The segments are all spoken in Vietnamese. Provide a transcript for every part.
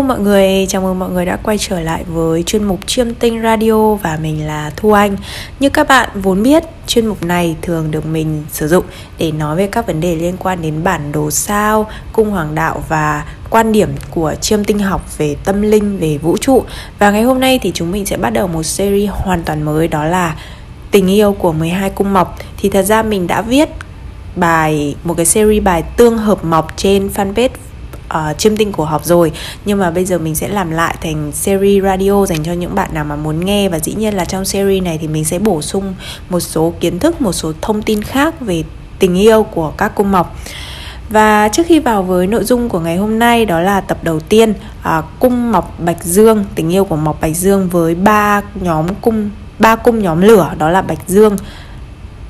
Hello mọi người, chào mừng mọi người đã quay trở lại với chuyên mục Chiêm Tinh Radio và mình là Thu Anh. Như các bạn vốn biết, chuyên mục này thường được mình sử dụng để nói về các vấn đề liên quan đến bản đồ sao, cung hoàng đạo và quan điểm của chiêm tinh học về tâm linh, về vũ trụ. Và ngày hôm nay thì chúng mình sẽ bắt đầu một series hoàn toàn mới đó là tình yêu của 12 cung mộc. Thì thật ra mình đã viết bài một cái series bài tương hợp mộc trên fanpage uh, chiêm tinh cổ học rồi. Nhưng mà bây giờ mình sẽ làm lại thành series radio dành cho những bạn nào mà muốn nghe. Và dĩ nhiên là trong series này thì mình sẽ bổ sung một số kiến thức một số thông tin khác về tình yêu của các cung mộc. Và trước khi vào với nội dung của ngày hôm nay đó là tập đầu tiên à, cung mộc bạch dương tình yêu của mộc bạch dương với ba nhóm cung ba cung nhóm lửa đó là bạch dương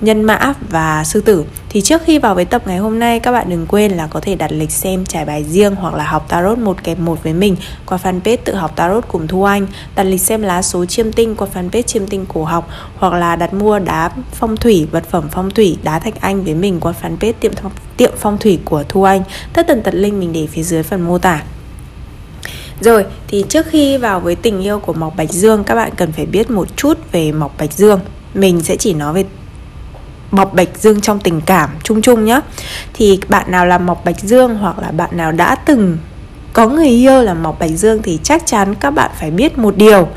nhân mã và sư tử. Thì trước khi vào với tập ngày hôm nay các bạn đừng quên là có thể đặt lịch xem trải bài riêng hoặc là học tarot một kèm một với mình qua fanpage tự học tarot cùng Thu Anh. Đặt lịch xem lá số chiêm tinh qua fanpage chiêm tinh cổ học hoặc là đặt mua đá phong thủy vật phẩm phong thủy đá thạch anh với mình qua fanpage tiệm tiệm phong thủy của Thu Anh. Tất tần tật link mình để phía dưới phần mô tả. Rồi, thì trước khi vào với tình yêu của Mộc Bạch Dương Các bạn cần phải biết một chút về Mộc Bạch Dương. Mình sẽ chỉ nói về mộc bạch dương trong tình cảm. Chung chung nhá. Thì bạn nào là mộc bạch dương hoặc là bạn nào đã từng có người yêu là mộc bạch dương thì chắc chắn các bạn phải biết một điều.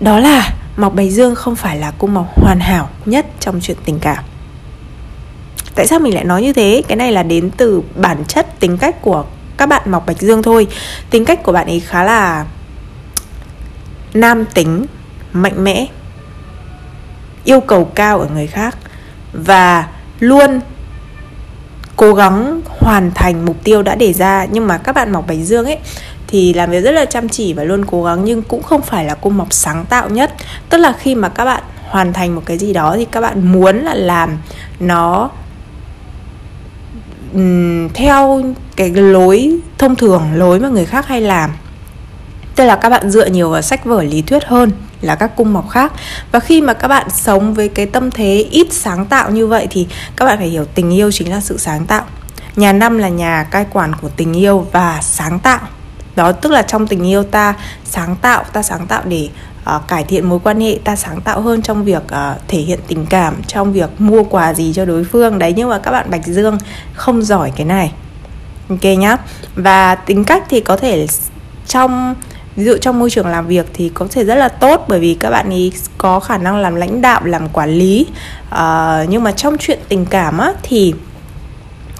Đó là mộc bạch dương không phải là cung mộc hoàn hảo nhất trong chuyện tình cảm. Tại sao mình lại nói như thế? Cái này là đến từ bản chất tính cách của các bạn mộc bạch dương thôi. Tính cách của bạn ấy khá là nam tính, mạnh mẽ, yêu cầu cao ở người khác và luôn cố gắng hoàn thành mục tiêu đã đề ra. Nhưng mà các bạn mọc bạch dương ấy thì làm việc rất là chăm chỉ và luôn cố gắng. Nhưng cũng không phải là cô mọc sáng tạo nhất. Tức là khi mà các bạn hoàn thành một cái gì đó thì các bạn muốn là làm nó um, theo cái lối thông thường lối mà người khác hay làm. Tức là các bạn dựa nhiều vào sách vở lý thuyết hơn là các cung mộc khác. Và khi mà các bạn sống với cái tâm thế ít sáng tạo như vậy thì các bạn phải hiểu tình yêu chính là sự sáng tạo. Nhà năm là nhà cai quản của tình yêu và sáng tạo. Đó tức là trong tình yêu ta sáng tạo ta sáng tạo để uh, cải thiện mối quan hệ ta sáng tạo hơn trong việc uh, thể hiện tình cảm trong việc mua quà gì cho đối phương. Đấy nhưng mà các bạn bạch dương không giỏi cái này. Ok nhá. Và tính cách thì có thể trong ví dụ trong môi trường làm việc thì có thể rất là tốt bởi vì các bạn ấy có khả năng làm lãnh đạo làm quản lý. Uh, nhưng mà trong chuyện tình cảm á thì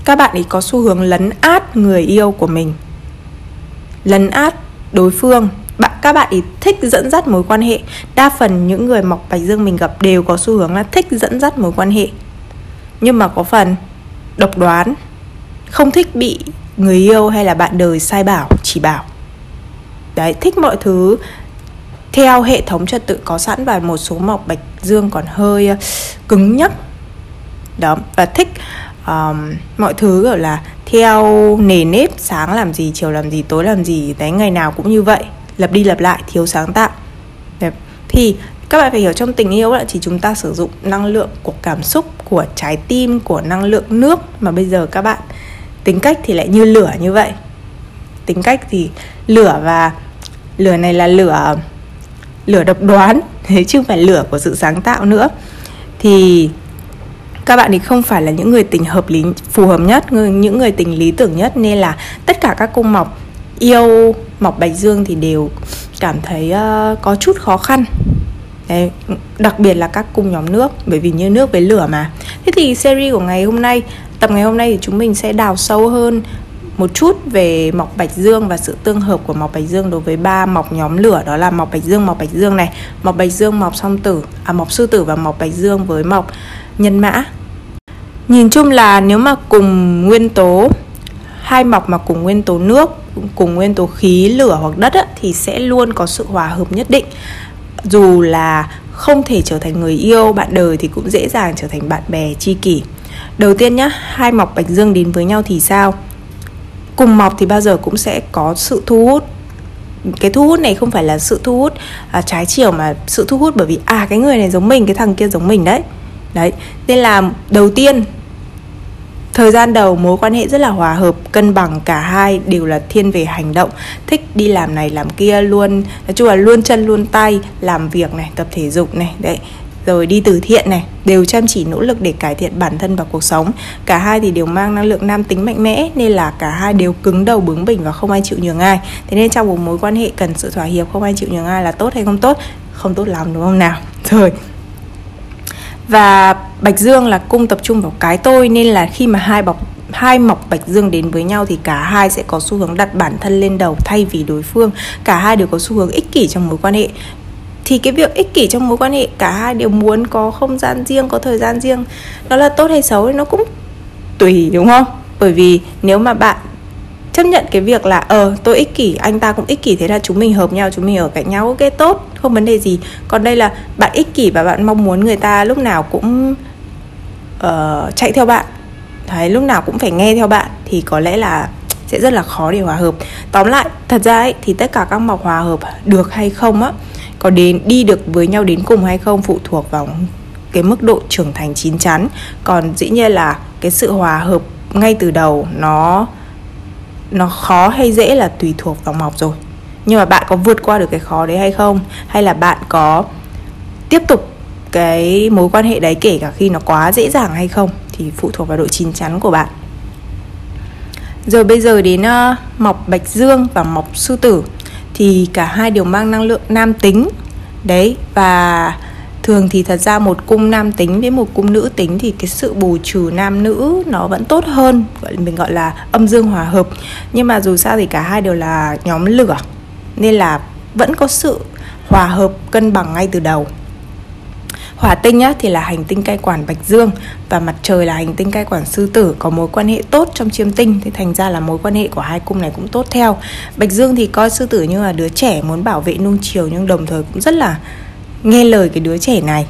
các bạn ấy có xu hướng lấn át người yêu của mình. Lấn át đối phương. Bạn các bạn ấy thích dẫn dắt mối quan hệ. Đa phần những người mọc bạch dương mình gặp đều có xu hướng là thích dẫn dắt mối quan hệ. Nhưng mà có phần độc đoán không thích bị người yêu hay là bạn đời sai bảo chỉ bảo đấy thích mọi thứ theo hệ thống trật tự có sẵn và một số mọc bạch dương còn hơi ờ, cứng nhắc. Đó và thích um, mọi thứ gọi là theo nề nếp sáng làm gì chiều làm gì tối làm gì đấy ngày nào cũng như vậy. Lặp đi lặp lại thiếu sáng tạo. Đấy. thì các bạn phải hiểu trong tình yêu là chỉ chúng ta sử dụng năng lượng của cảm xúc của trái tim của năng lượng nước. Mà bây giờ các bạn tính cách thì lại như lửa như vậy. Tính cách thì lửa và lửa này là lửa lửa độc đoán. Thế chứ không phải lửa của sự sáng tạo nữa. Thì các bạn thì không phải là những người tình hợp lý phù hợp nhất những người tình lý tưởng nhất. Nên là tất cả các cung mọc yêu mọc bạch dương thì đều cảm thấy uh, có chút khó khăn. Đấy, đặc biệt là các cung nhóm nước bởi vì như nước với lửa mà. Thế thì series của ngày hôm nay tập ngày hôm nay thì chúng mình sẽ đào sâu hơn một chút về mọc bạch dương và sự tương hợp của mọc bạch dương đối với ba mọc nhóm lửa đó là mọc bạch dương mọc bạch dương này mọc bạch dương mọc song tử à mọc sư tử và mọc bạch dương với mọc nhân mã. Nhìn chung là nếu mà cùng nguyên tố hai mọc mà cùng nguyên tố nước cùng nguyên tố khí lửa hoặc đất á, thì sẽ luôn có sự hòa hợp nhất định. Dù là không thể trở thành người yêu bạn đời thì cũng dễ dàng trở thành bạn bè tri kỷ. Đầu tiên nhá hai mọc bạch dương đến với nhau thì sao? Cùng mọc thì bao giờ cũng sẽ có sự thu hút. Cái thu hút này không phải là sự thu hút à, trái chiều mà sự thu hút bởi vì à cái người này giống mình cái thằng kia giống mình đấy. Đấy nên là đầu tiên thời gian đầu mối quan hệ rất là hòa hợp cân bằng cả hai đều là thiên về hành động. Thích đi làm này làm kia luôn nói chung là luôn chân luôn tay làm việc này tập thể dục này đấy rồi đi từ thiện này, đều chăm chỉ nỗ lực để cải thiện bản thân và cuộc sống. Cả hai thì đều mang năng lượng nam tính mạnh mẽ, nên là cả hai đều cứng đầu, bướng bỉnh và không ai chịu nhường ai. Thế nên trong một mối quan hệ cần sự thỏa hiệp, không ai chịu nhường ai là tốt hay không tốt không tốt lắm, đúng không nào? Rồi. Và bạch dương là cung tập trung vào cái tôi, nên là khi mà hai bọc, hai mọc bạch dương đến với nhau thì cả hai sẽ có xu hướng đặt bản thân lên đầu thay vì đối phương. Cả hai đều có xu hướng ích kỷ trong mối quan hệ thì cái việc ích kỷ trong mối quan hệ cả hai đều muốn có không gian riêng có thời gian riêng nó là tốt hay xấu thì nó cũng tùy đúng không? Bởi vì nếu mà bạn chấp nhận cái việc là ờ tôi ích kỷ anh ta cũng ích kỷ thế là chúng mình hợp nhau chúng mình ở cạnh nhau ok tốt không vấn đề gì. Còn đây là bạn ích kỷ và bạn mong muốn người ta lúc nào cũng uh, chạy theo bạn đấy lúc nào cũng phải nghe theo bạn thì có lẽ là sẽ rất là khó để hòa hợp. Tóm lại thật ra ấy, thì tất cả các mọc hòa hợp được hay không á có đến đi được với nhau đến cùng hay không phụ thuộc vào cái mức độ trưởng thành chín chắn. Còn dĩ nhiên là cái sự hòa hợp ngay từ đầu nó nó khó hay dễ là tùy thuộc vào mọc rồi. Nhưng mà bạn có vượt qua được cái khó đấy hay không? Hay là bạn có tiếp tục cái mối quan hệ đấy kể cả khi nó quá dễ dàng hay không? Thì phụ thuộc vào độ chín chắn của bạn. Rồi bây giờ đến uh, mọc bạch dương và mọc sư tử thì cả hai đều mang năng lượng nam tính. Đấy, và thường thì thật ra một cung nam tính với một cung nữ tính thì cái sự bù trừ nam nữ nó vẫn tốt hơn, gọi mình gọi là âm dương hòa hợp. Nhưng mà dù sao thì cả hai đều là nhóm lửa, nên là vẫn có sự hòa hợp cân bằng ngay từ đầu. Hỏa tinh á, thì là hành tinh cai quản Bạch Dương và mặt trời là hành tinh cai quản Sư Tử có mối quan hệ tốt trong chiêm tinh thì thành ra là mối quan hệ của hai cung này cũng tốt theo. Bạch Dương thì coi Sư Tử như là đứa trẻ muốn bảo vệ nung chiều nhưng đồng thời cũng rất là nghe lời cái đứa trẻ này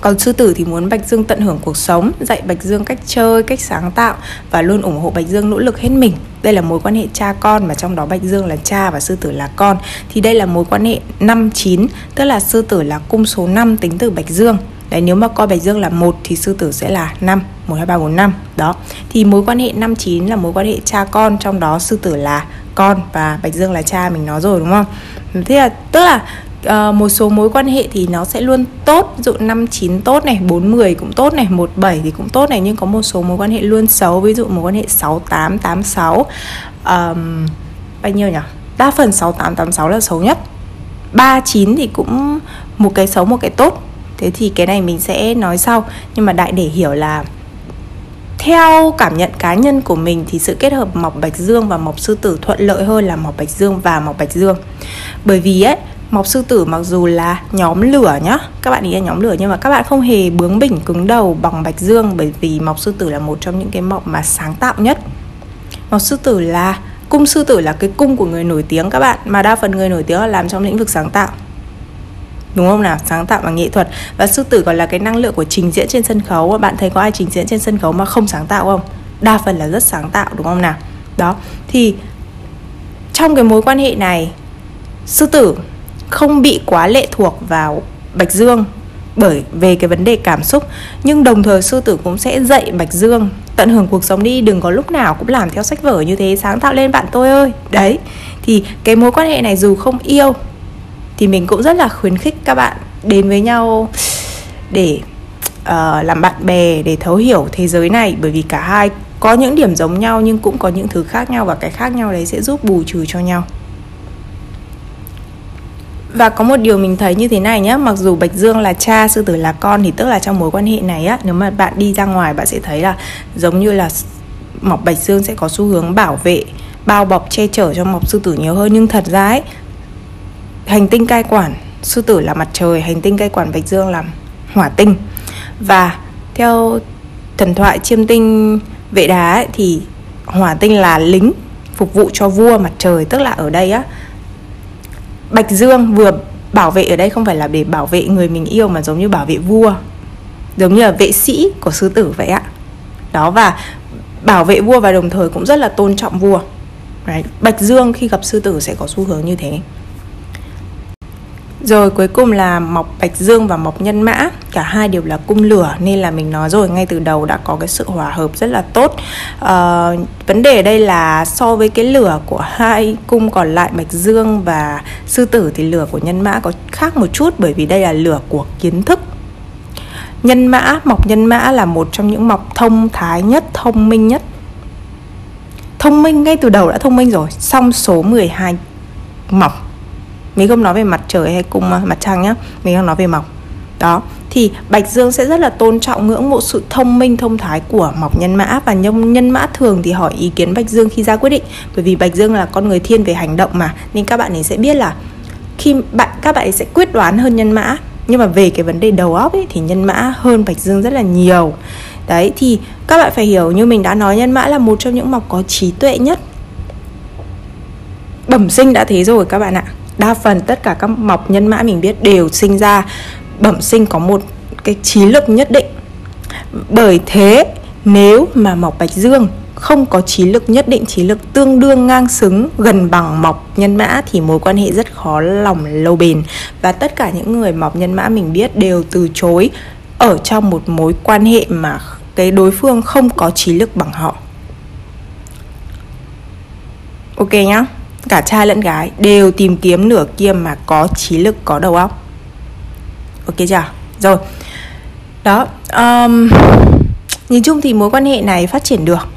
còn sư tử thì muốn Bạch Dương tận hưởng cuộc sống, dạy Bạch Dương cách chơi, cách sáng tạo và luôn ủng hộ Bạch Dương nỗ lực hết mình. Đây là mối quan hệ cha con mà trong đó Bạch Dương là cha và sư tử là con. Thì đây là mối quan hệ 5 9, tức là sư tử là cung số 5 tính từ Bạch Dương. Đấy nếu mà coi Bạch Dương là một thì sư tử sẽ là 5, 1 2 3 4 5. Đó. Thì mối quan hệ 5 9 là mối quan hệ cha con trong đó sư tử là con và Bạch Dương là cha mình nói rồi đúng không? Thế là tức là uh, một số mối quan hệ thì nó sẽ luôn tốt. Ví dụ năm chín tốt này bốn mười cũng tốt này một bảy thì cũng tốt này nhưng có một số mối quan hệ luôn xấu. Ví dụ mối quan hệ sáu tám tám sáu bao nhiêu nhỉ? Đa phần sáu tám tám sáu là xấu nhất. Ba chín thì cũng một cái xấu một cái tốt. Thế thì cái này mình sẽ nói sau. Nhưng mà đại để hiểu là theo cảm nhận cá nhân của mình thì sự kết hợp mọc bạch dương và mọc sư tử thuận lợi hơn là mọc bạch dương và mọc bạch dương. Bởi vì ấy Mọc sư tử mặc dù là nhóm lửa nhá Các bạn ý là nhóm lửa nhưng mà các bạn không hề bướng bỉnh, cứng đầu, bằng bạch dương Bởi vì mọc sư tử là một trong những cái mọc mà sáng tạo nhất Mọc sư tử là, Cung sư tử là cái cung của người nổi tiếng các bạn, Mà đa phần người nổi tiếng là làm trong lĩnh vực sáng tạo Đúng không nào? Sáng tạo và nghệ thuật Và sư tử còn là cái năng lượng của trình diễn trên sân khấu Bạn thấy có ai trình diễn trên sân khấu mà không sáng tạo không? Đa phần là rất sáng tạo, đúng không nào? Đó, Thì trong cái mối quan hệ này, Sư tử không bị quá lệ thuộc vào Bạch Dương bởi về cái vấn đề cảm xúc. Nhưng đồng thời sư tử cũng sẽ dạy bạch dương tận hưởng cuộc sống đi đừng có lúc nào cũng làm theo sách vở như thế sáng tạo lên bạn tôi ơi. Đấy thì cái mối quan hệ này dù không yêu thì mình cũng rất là khuyến khích các bạn đến với nhau để uh, làm bạn bè để thấu hiểu thế giới này. Bởi vì cả hai có những điểm giống nhau nhưng cũng có những thứ khác nhau và cái khác nhau đấy sẽ giúp bù trừ cho nhau và có một điều mình thấy như thế này nhé mặc dù bạch dương là cha sư tử là con thì tức là trong mối quan hệ này á nếu mà bạn đi ra ngoài bạn sẽ thấy là giống như là mọc bạch dương sẽ có xu hướng bảo vệ bao bọc che chở cho mọc sư tử nhiều hơn. Nhưng thật ra ấy hành tinh cai quản sư tử là mặt trời hành tinh cai quản bạch dương là hỏa tinh. Và theo thần thoại chiêm tinh vệ đá ấy, thì hỏa tinh là lính phục vụ cho vua mặt trời tức là ở đây á Bạch Dương vừa bảo vệ ở đây không phải là để bảo vệ người mình yêu mà giống như bảo vệ vua. Giống như là vệ sĩ của sư tử vậy ạ. Đó, và bảo vệ vua và đồng thời cũng rất là tôn trọng vua. Đấy. bạch dương khi gặp sư tử sẽ có xu hướng như thế. Rồi cuối cùng là mọc bạch dương và mọc nhân mã cả hai đều là cung lửa nên là mình nói rồi ngay từ đầu đã có cái sự hòa hợp rất là tốt. À, vấn đề ở đây là so với cái lửa của hai cung còn lại bạch dương và sư tử thì lửa của nhân mã có khác một chút bởi vì đây là lửa của kiến thức. Nhân mã mọc nhân mã là một trong những mọc thông thái nhất thông minh nhất. Thông minh ngay từ đầu đã thông minh rồi xong số 12 mọc. Mình không nói về mặt trời hay cung ờ, mặt trăng nhá mình đang nói về mọc. Đó thì bạch dương sẽ rất là tôn trọng ngưỡng mộ sự thông minh, thông thái của mọc nhân mã và nhân nhân mã thường thì hỏi ý kiến bạch dương khi ra quyết định. Bởi vì bạch dương là con người thiên về hành động mà, nên các bạn ấy sẽ biết là khi bạn, các bạn ấy sẽ quyết đoán hơn nhân mã. Nhưng mà về cái vấn đề đầu óc ấy thì nhân mã hơn bạch dương rất là nhiều. Đấy, thì các bạn phải hiểu như mình đã nói, nhân mã là một trong những mọc có trí tuệ nhất. Bẩm sinh đã thế rồi các bạn ạ. Đa phần tất cả các mọc nhân mã mình biết đều sinh ra bẩm sinh có một cái trí lực nhất định. Bởi thế, nếu mà mọc bạch dương không có trí lực nhất định, trí lực tương đương ngang xứng gần bằng mọc nhân mã thì mối quan hệ rất khó lòng lâu bền. Và tất cả những người mọc nhân mã mình biết đều từ chối ở trong một mối quan hệ mà cái đối phương không có trí lực bằng họ. Ok nhá. Cả trai lẫn gái đều tìm kiếm nửa kia mà có trí lực có đầu óc ok chưa? Rồi. Đó um, nhìn chung thì mối quan hệ này phát triển được.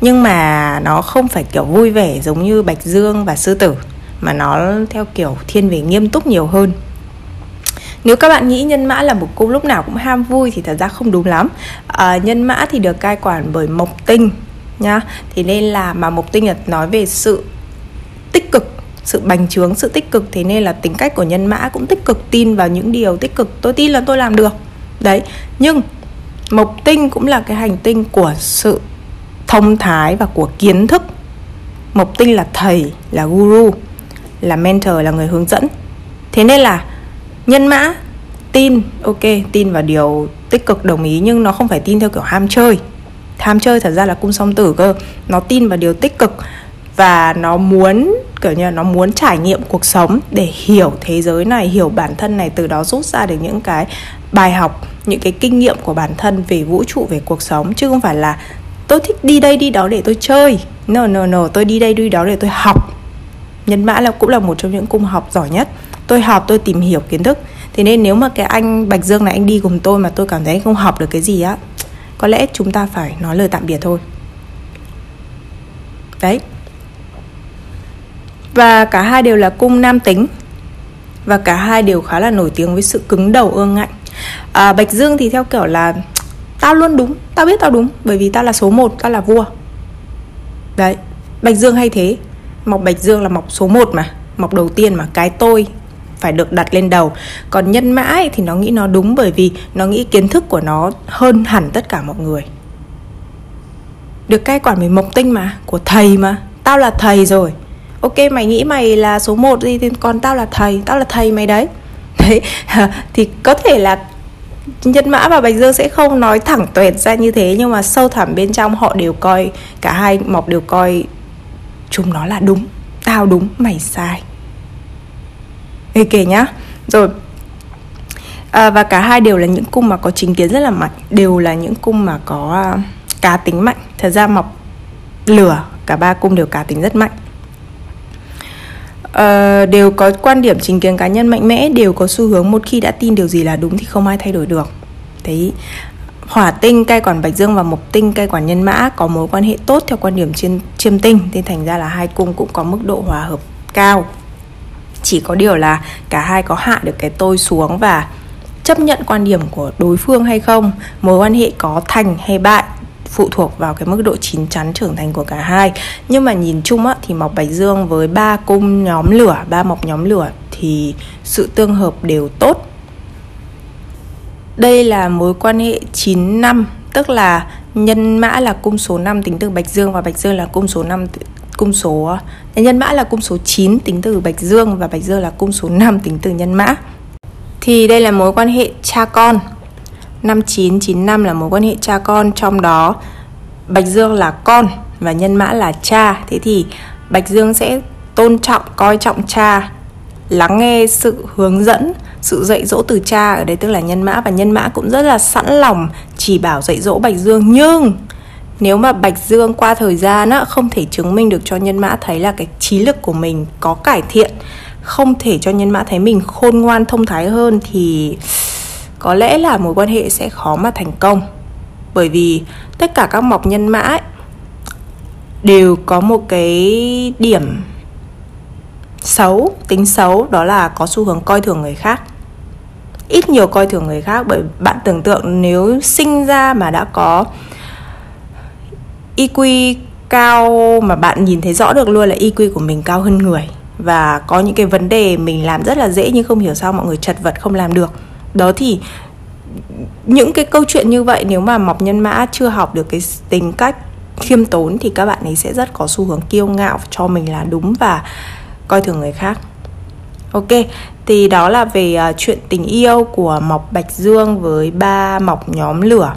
Nhưng mà nó không phải kiểu vui vẻ giống như bạch dương và sư tử mà nó theo kiểu thiên về nghiêm túc nhiều hơn. Nếu các bạn nghĩ nhân mã là một cung lúc nào cũng ham vui thì thật ra không đúng lắm. À, nhân mã thì được cai quản bởi mộc tinh nhá. Thì nên là mà mộc tinh là nói về sự sự bành trướng, sự tích cực. Thế nên là tính cách của nhân mã cũng tích cực, tin vào những điều tích cực. Tôi tin là tôi làm được. Đấy. Nhưng mộc tinh cũng là cái hành tinh của sự thông thái và của kiến thức. Mộc tinh là thầy, là guru, là mentor, là người hướng dẫn. Thế nên là nhân mã tin, ok, tin vào điều tích cực, đồng ý, nhưng nó không phải tin theo kiểu ham chơi. Tham chơi thật ra là cung song tử cơ. Nó tin vào điều tích cực và nó muốn, kiểu như là, nó muốn trải nghiệm cuộc sống để hiểu thế giới này, hiểu bản thân này, từ đó rút ra được những cái bài học, những cái kinh nghiệm của bản thân về vũ trụ, về cuộc sống. Chứ không phải là, tôi thích đi đây, đi đó để tôi chơi. No no no, tôi đi đây, đi đó để tôi học. Nhân mã là, cũng là một trong những cung học giỏi nhất. Tôi học, tôi tìm hiểu kiến thức. Thế nên nếu mà cái anh bạch dương này, anh đi cùng tôi mà tôi cảm thấy không học được cái gì á, có lẽ chúng ta phải nói lời tạm biệt thôi. Đấy và cả hai đều là cung nam tính. Và cả hai đều khá là nổi tiếng với sự cứng đầu ương ngạnh. À, bạch dương thì theo kiểu là tao luôn đúng tao biết tao đúng bởi vì tao là số 1 tao là vua. Đấy bạch dương hay thế. Mọc bạch dương là mọc số 1 mà mọc đầu tiên mà cái tôi phải được đặt lên đầu. Còn nhân mã ấy, thì nó nghĩ nó đúng bởi vì nó nghĩ kiến thức của nó hơn hẳn tất cả mọi người. Được cai quản bởi mộc tinh mà của thầy mà. Tao là thầy rồi ok mày nghĩ mày là số 1 gì thì còn tao là thầy tao là thầy mày đấy. Đấy thì có thể là nhân mã và bạch dương sẽ không nói thẳng tuệt ra như thế nhưng mà sâu thẳm bên trong họ đều coi cả hai mọc đều coi chúng nó là đúng. Tao đúng mày sai. Ok nhá. Rồi. À, và cả hai đều là những cung mà có chính kiến rất là mạnh đều là những cung mà có uh, cá tính mạnh. Thật ra mọc lửa cả ba cung đều cá tính rất mạnh uh, đều có quan điểm chính kiến cá nhân mạnh mẽ đều có xu hướng một khi đã tin điều gì là đúng thì không ai thay đổi được. Thấy hỏa tinh cai quản bạch dương và mộc tinh cai quản nhân mã có mối quan hệ tốt theo quan điểm chiêm, chiêm tinh nên thành ra là hai cung cũng có mức độ hòa hợp cao. Chỉ có điều là cả hai có hạ được cái tôi xuống và chấp nhận quan điểm của đối phương hay không mối quan hệ có thành hay bại phụ thuộc vào cái mức độ chín chắn trưởng thành của cả hai. Nhưng mà nhìn chung á, thì mọc bạch dương với ba cung nhóm lửa ba mọc nhóm lửa thì sự tương hợp đều tốt. Đây là mối quan hệ 9 năm tức là nhân mã là cung số 5 tính từ bạch dương và bạch dương là cung số 5 cung số nhân mã là cung số 9 tính từ bạch dương và bạch dương là cung số 5 tính từ nhân mã. Thì đây là mối quan hệ cha con. 5995 là mối quan hệ cha con, trong đó Bạch Dương là con và nhân mã là cha. Thế thì Bạch Dương sẽ tôn trọng, coi trọng cha, lắng nghe sự hướng dẫn, sự dạy dỗ từ cha ở đây, tức là nhân mã. Và nhân mã cũng rất là sẵn lòng chỉ bảo dạy dỗ bạch dương. Nhưng nếu mà bạch dương qua thời gian á, không thể chứng minh được cho nhân mã thấy là cái trí lực của mình có cải thiện, không thể cho nhân mã thấy mình khôn ngoan, thông thái hơn, thì có lẽ là mối quan hệ sẽ khó mà thành công. Bởi vì tất cả các mọc nhân mã ấy, đều có một cái điểm xấu tính xấu đó là có xu hướng coi thường người khác. Ít nhiều coi thường người khác bởi bạn tưởng tượng nếu sinh ra mà đã có iq cao mà bạn nhìn thấy rõ được luôn là iq của mình cao hơn người và có những cái vấn đề mình làm rất là dễ nhưng không hiểu sao mọi người chật vật không làm được đó thì những cái câu chuyện như vậy nếu mà mọc nhân mã chưa học được cái tính cách khiêm tốn thì các bạn ấy sẽ rất có xu hướng kiêu ngạo cho mình là đúng và coi thường người khác. Ok thì đó là về uh, chuyện tình yêu của mọc bạch dương với ba mọc nhóm lửa.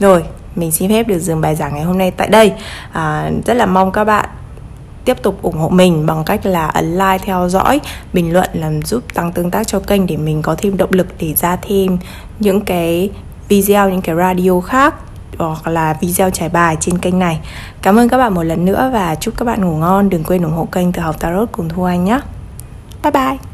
Rồi mình xin phép được dừng bài giảng ngày hôm nay tại đây. À, rất là mong các bạn tiếp tục ủng hộ mình bằng cách là ấn like, theo dõi, bình luận, làm giúp tăng tương tác cho kênh để mình có thêm động lực để ra thêm những cái video, những cái radio khác hoặc là video trải bài trên kênh này. Cảm ơn các bạn một lần nữa và chúc các bạn ngủ ngon. Đừng quên ủng hộ kênh từ học tarot cùng thu anh nhé. Bye bye.